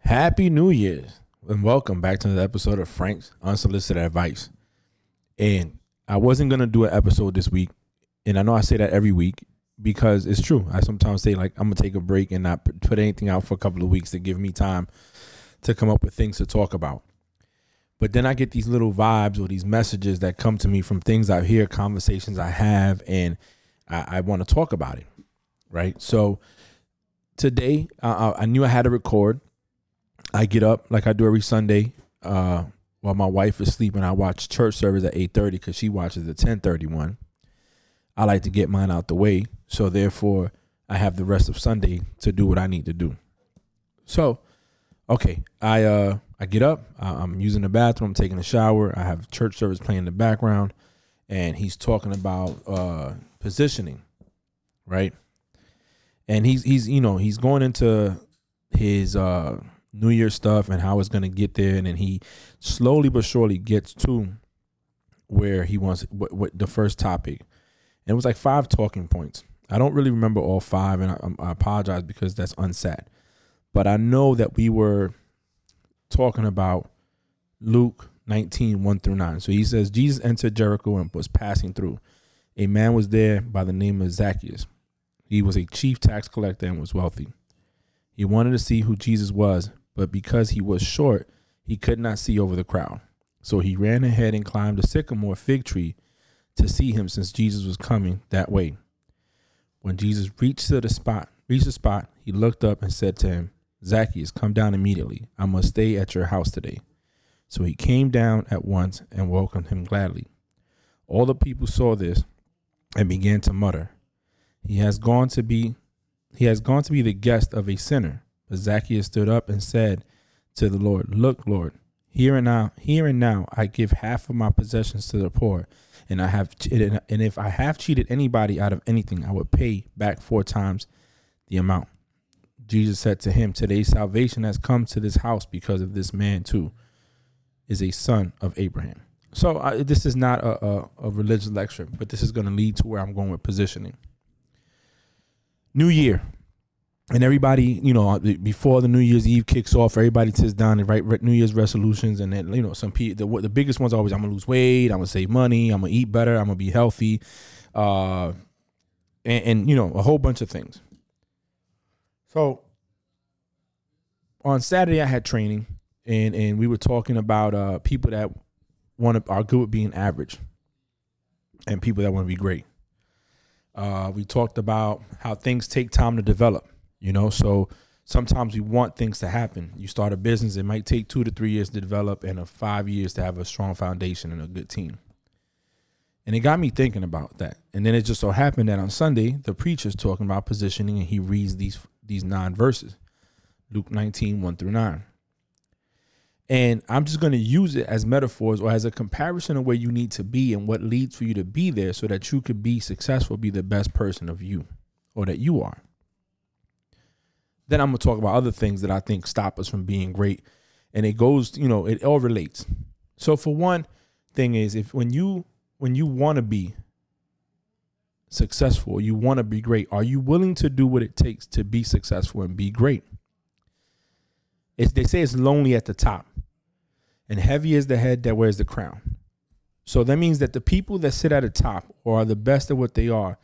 Happy New Year's and welcome back to another episode of Frank's Unsolicited Advice. And I wasn't gonna do an episode this week, and I know I say that every week because it's true. I sometimes say like I'm gonna take a break and not put anything out for a couple of weeks to give me time to come up with things to talk about. But then I get these little vibes or these messages that come to me from things I hear, conversations I have, and I, I want to talk about it. Right. So today I knew I had to record I get up like I do every Sunday uh, while my wife is sleeping. I watch church service at eight thirty because she watches the ten thirty one. I like to get mine out the way, so therefore I have the rest of Sunday to do what I need to do. So, okay, I uh I get up. I'm using the bathroom. I'm taking a shower. I have church service playing in the background, and he's talking about uh positioning, right? And he's he's you know he's going into his uh New Year stuff and how it's going to get there. And then he slowly but surely gets to where he wants what, what the first topic. And it was like five talking points. I don't really remember all five, and I, I apologize because that's unsat. But I know that we were talking about Luke 19, 1 through 9. So he says, Jesus entered Jericho and was passing through. A man was there by the name of Zacchaeus. He was a chief tax collector and was wealthy. He wanted to see who Jesus was, but because he was short, he could not see over the crowd. So he ran ahead and climbed a sycamore fig tree to see him since Jesus was coming that way. When Jesus reached to the spot, reached the spot, he looked up and said to him, Zacchaeus, come down immediately. I must stay at your house today. So he came down at once and welcomed him gladly. All the people saw this and began to mutter, He has gone to be he has gone to be the guest of a sinner. But Zacchaeus stood up and said to the Lord, Look, Lord, here and now, here and now, I give half of my possessions to the poor, and I have, and if I have cheated anybody out of anything, I would pay back four times the amount. Jesus said to him, Today salvation has come to this house because of this man too, is a son of Abraham. So uh, this is not a, a, a religious lecture, but this is going to lead to where I'm going with positioning. New year, and everybody, you know, before the New Year's Eve kicks off, everybody sits down and write New Year's resolutions, and then you know, some people, the, the biggest ones always, I'm gonna lose weight, I'm gonna save money, I'm gonna eat better, I'm gonna be healthy, uh, and, and you know, a whole bunch of things. So on Saturday, I had training, and and we were talking about uh, people that want to are good with being average, and people that want to be great. Uh, we talked about how things take time to develop you know, so sometimes we want things to happen. You start a business, it might take two to three years to develop and a five years to have a strong foundation and a good team. And it got me thinking about that. And then it just so happened that on Sunday, the preacher's talking about positioning and he reads these these nine verses. Luke 19, 1 through 9. And I'm just going to use it as metaphors or as a comparison of where you need to be and what leads for you to be there so that you could be successful, be the best person of you or that you are. Then I'm gonna talk about other things that I think stop us from being great, and it goes, you know, it all relates. So for one thing is if when you when you want to be successful, you want to be great, are you willing to do what it takes to be successful and be great? It's, they say it's lonely at the top, and heavy is the head that wears the crown. So that means that the people that sit at the top or are the best at what they are,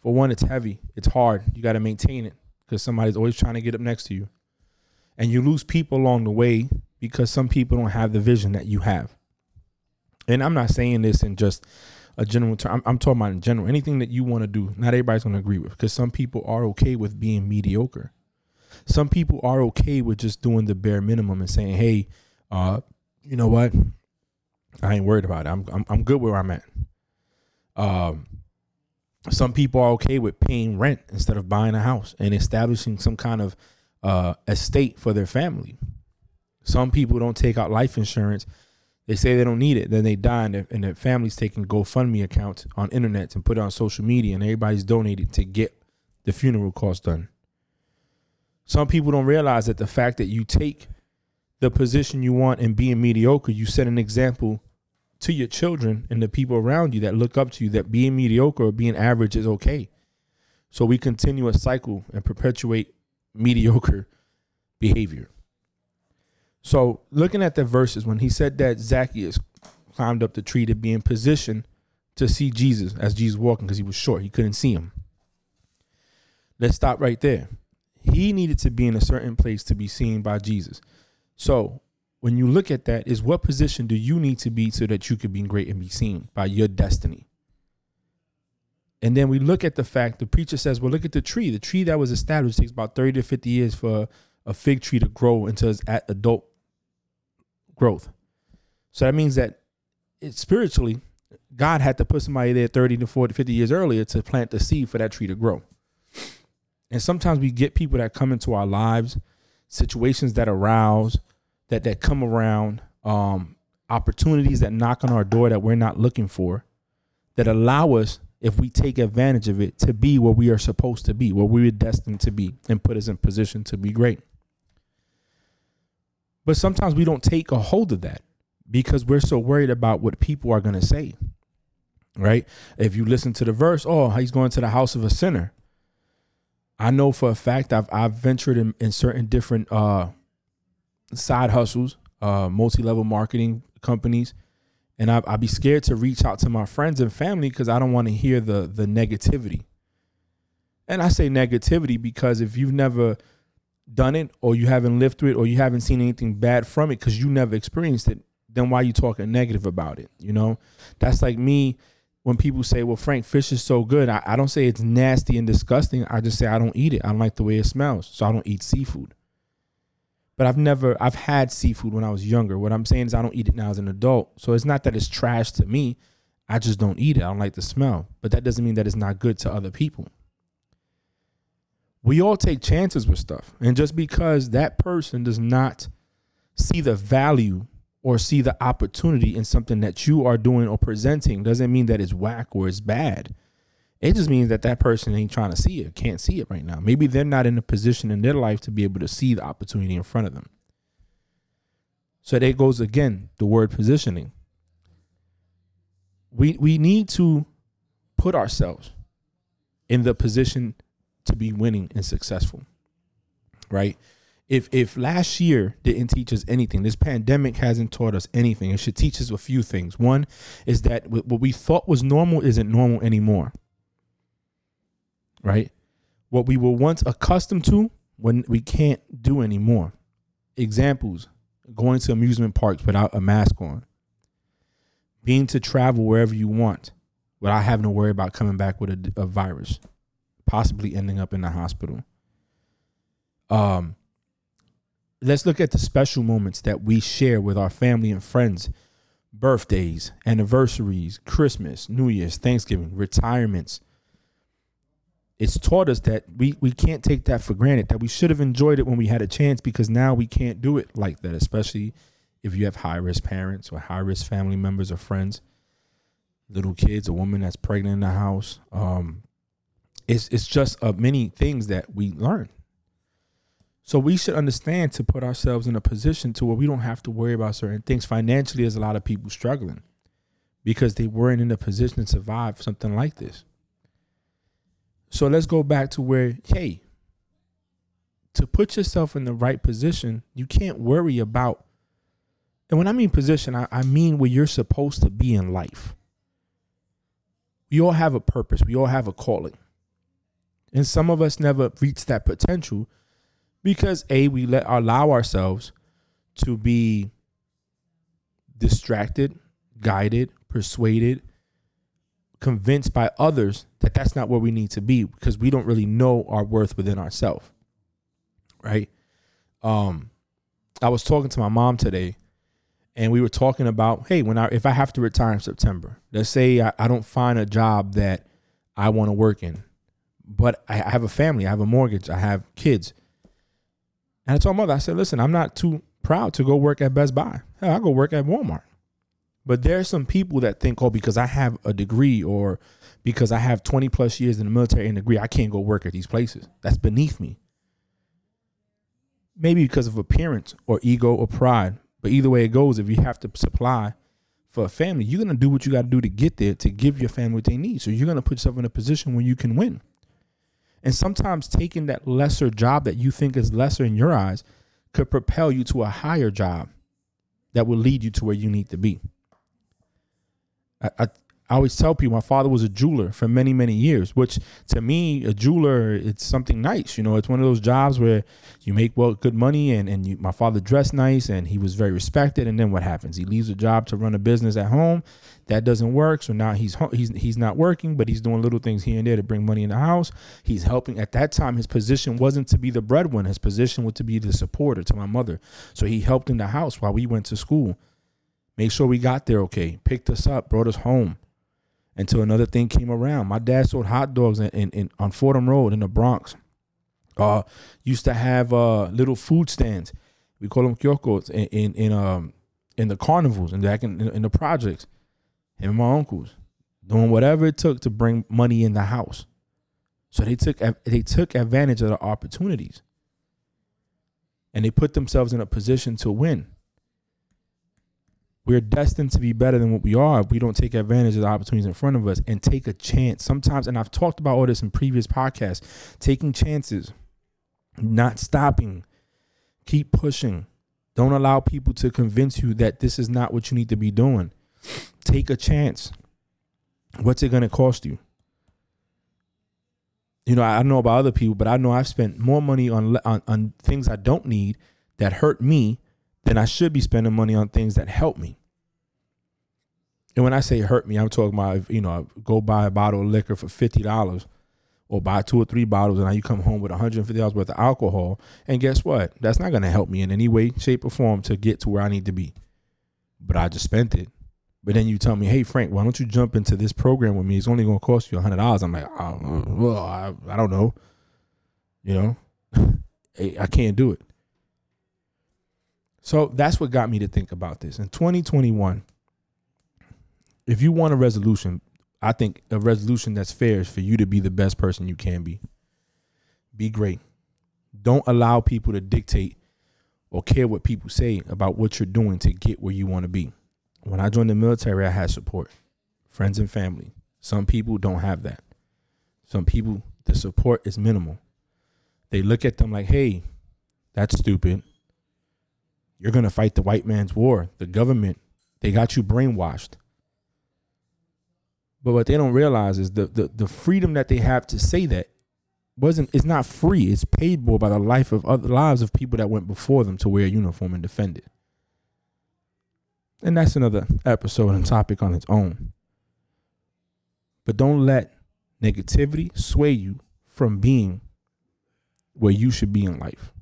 for one, it's heavy, it's hard. You got to maintain it because somebody's always trying to get up next to you. And you lose people along the way because some people don't have the vision that you have. And I'm not saying this in just a general term. I'm, I'm talking about in general. Anything that you want to do, not everybody's going to agree with because some people are okay with being mediocre. Some people are okay with just doing the bare minimum and saying, hey, uh, you know what? I ain't worried about it. I'm, I'm, I'm good where I'm at. Um, some people are okay with paying rent instead of buying a house and establishing some kind of uh, estate for their family. Some people don't take out life insurance. They say they don't need it. Then they die, and their, and their families taking GoFundMe accounts on internet and put it on social media, and everybody's donating to get the funeral costs done. Some people don't realize that the fact that you take the position you want and being mediocre, you set an example to your children and the people around you that look up to you that being mediocre or being average is okay. So we continue a cycle and perpetuate mediocre behavior. So looking at the verses, when he said that Zacchaeus climbed up the tree to be in position to see Jesus as Jesus walking because he was short, he couldn't see him. Let's stop right there. He needed to be in a certain place to be seen by Jesus. So when you look at that, is what position do you need to be so that you could be great and be seen by your destiny? And then we look at the fact the preacher says, well, look at the tree. The tree that was established takes about 30 to 50 years for a fig tree to grow until it's at adult growth. So that means that it spiritually, God had to put somebody there 30 to 40, 50 years earlier to plant the seed for that tree to grow. And sometimes we get people that come into our lives, situations that arouse, that that come around, um, opportunities that knock on our door that we're not looking for, that allow us, if we take advantage of it, to be where we are supposed to be, where we are destined to be, and put us in position to be great. But sometimes we don't take a hold of that because we're so worried about what people are going to say. Right? If you listen to the verse, oh, he's going to the house of a sinner. I know for a fact I've I've ventured in, in certain different uh, side hustles, uh, multi-level marketing companies, and I, I'd be scared to reach out to my friends and family because I don't want to hear the the negativity. And I say negativity because if you've never done it or you haven't lived through it or you haven't seen anything bad from it because you never experienced it, then why are you talking negative about it? You know, that's like me when people say, well, Frank, fish is so good. I, I don't say it's nasty and disgusting. I just say I don't eat it. I don't like the way it smells. So I don't eat seafood. But I've never, I've had seafood when I was younger. What I'm saying is I don't eat it now as an adult. So it's not that it's trash to me. I just don't eat it. I don't like the smell. But that doesn't mean that it's not good to other people we all take chances with stuff. And just because that person does not see the value or see the opportunity in something that you are doing or presenting doesn't mean that it's whack or it's bad. It just means that that person ain't trying to see it, can't see it right now. Maybe they're not in a position in their life to be able to see the opportunity in front of them. So there goes again the word positioning. We we need to put ourselves in the position to be winning and successful. Right? If if last year didn't teach us anything, this pandemic hasn't taught us anything. It should teach us a few things. One is that what we thought was normal isn't normal anymore. Right? What we were once accustomed to when we can't do anymore. Examples going to amusement parks without a mask on, being to travel wherever you want without having to worry about coming back with a, a virus possibly ending up in the hospital. Um, let's look at the special moments that we share with our family and friends birthdays, anniversaries, Christmas, New Year's, Thanksgiving, retirements. It's taught us that we, we can't take that for granted, that we should have enjoyed it when we had a chance because now we can't do it like that, especially if you have high risk parents or high risk family members or friends, little kids, a woman that's pregnant in the house, um, it's it's just uh, many things that we learn. So we should understand to put ourselves in a position to where we don't have to worry about certain things. Financially, there's a lot of people struggling because they weren't in a position to survive something like this. So let's go back to where, hey, to put yourself in the right position, you can't worry about. And when I mean position, I, I mean where you're supposed to be in life. We all have a purpose. We all have a calling. And some of us never reach that potential because A, we let allow ourselves to be distracted, guided, persuaded, convinced by others that that's not where we need to be because we don't really know our worth within ourselves. Right? Um I was talking to my mom today and we were talking about, hey, when I if I have to retire in September, let's say I, I don't find a job that I want to work in but I have a family, I have a mortgage, I have kids. And I told my mother, I said, listen, I'm not too proud to go work at Best Buy. Hell, I go work at Walmart. But there are some people that think, oh, because I have a degree or because I have 20 plus years in the military and degree, I can't go work at these places. That's beneath me. Maybe because of appearance or ego or pride. But either way it goes, if you have to supply for a family, you're gonna do what you gotta do to get there to give your family what they need. So you're gonna put yourself in a position where you can win. And sometimes taking that lesser job that you think is lesser in your eyes could propel you to a higher job that will lead you to where you need to be. I, I always tell people my father was a jeweler for many, many years, which to me, a jeweler, it's something nice. You know, it's one of those jobs where you make well good money and, and you, my father dressed nice and he was very respected. And then what happens? He leaves a job to run a business at home. That doesn't work. So now he's he's he's not working, but he's doing little things here and there to bring money in the house. He's helping. At that time, his position wasn't to be the breadwinner. His position was to be the supporter to my mother. So he helped in the house while we went to school. Make sure we got there okay. Picked us up, brought us home until another thing came around. My dad sold hot dogs in, in, in on Fordham Road in the Bronx. Uh, used to have uh little food stands. We call them kyokos in, in, in um in the carnivals and back in, in the projects. Him and my uncles doing whatever it took to bring money in the house. So they took they took advantage of the opportunities, and they put themselves in a position to win. We're destined to be better than what we are if we don't take advantage of the opportunities in front of us and take a chance. Sometimes, and I've talked about all this in previous podcasts, taking chances, not stopping, keep pushing. Don't allow people to convince you that this is not what you need to be doing. Take a chance. What's it going to cost you? You know, I know about other people, but I know I've spent more money on, on, on things I don't need that hurt me then I should be spending money on things that help me. And when I say hurt me, I'm talking about you know go buy a bottle of liquor for fifty dollars, or buy two or three bottles, and now you come home with 150 dollars worth of alcohol. And guess what? That's not going to help me in any way, shape, or form to get to where I need to be. But I just spent it. But then you tell me, hey Frank, why don't you jump into this program with me? It's only going to cost you hundred dollars. I'm like, oh, well, I, I don't know. You know, I can't do it. So that's what got me to think about this. In 2021, if you want a resolution, I think a resolution that's fair is for you to be the best person you can be. Be great. Don't allow people to dictate or care what people say about what you're doing to get where you want to be. When I joined the military, I had support, friends and family. Some people don't have that. Some people, the support is minimal. They look at them like, hey, that's stupid you're going to fight the white man's war. The government, they got you brainwashed. But what they don't realize is the, the, the freedom that they have to say that wasn't it's not free. It's paid for by the life of other lives of people that went before them to wear a uniform and defend it. And that's another episode and topic on its own. But don't let negativity sway you from being where you should be in life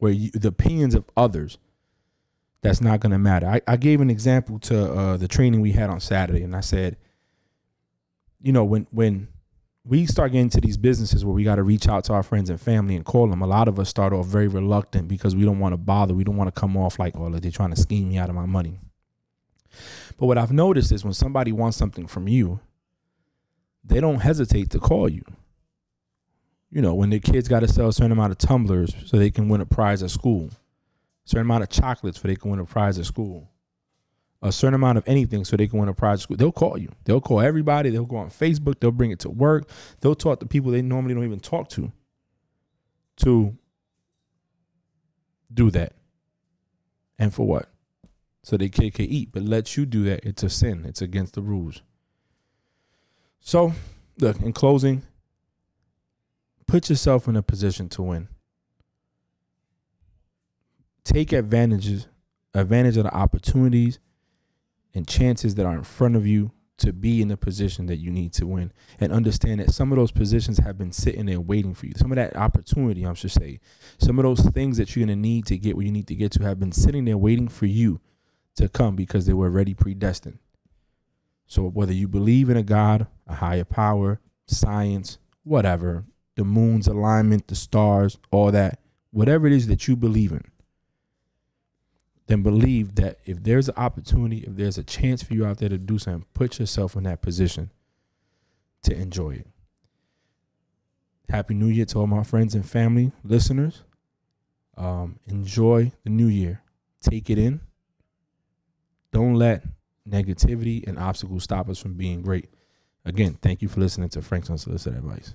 where you, the opinions of others that's not going to matter. I, I gave an example to uh, the training we had on Saturday, and I said, you know, when when we start getting to these businesses where we got to reach out to our friends and family and call them, a lot of us start off very reluctant because we don't want to bother. We don't want to come off like, oh, they're trying to scheme me out of my money. But what I've noticed is when somebody wants something from you, they don't hesitate to call you you know, when the kids got to sell a certain amount of tumblers so they can win a prize at school, a certain amount of chocolates so they can win a prize at school, a certain amount of anything so they can win a prize at school, they'll call you. They'll call everybody. They'll go on Facebook. They'll bring it to work. They'll talk to people they normally don't even talk to to do that. And for what? So they can eat. But let you do that. It's a sin. It's against the rules. So, look, in closing, put yourself in a position to win. Take advantages, advantage of the opportunities and chances that are in front of you to be in the position that you need to win and understand that some of those positions have been sitting there waiting for you. Some of that opportunity, I should say, some of those things that you're going to need to get where you need to get to have been sitting there waiting for you to come because they were already predestined. So whether you believe in a God, a higher power, science, whatever, the moon's alignment, the stars, all that, whatever it is that you believe in, then believe that if there's an opportunity, if there's a chance for you out there to do something, put yourself in that position to enjoy it. Happy New Year to all my friends and family, listeners. Um, enjoy the new year. Take it in. Don't let negativity and obstacles stop us from being great. Again, thank you for listening to Frank's Unsolicited Advice.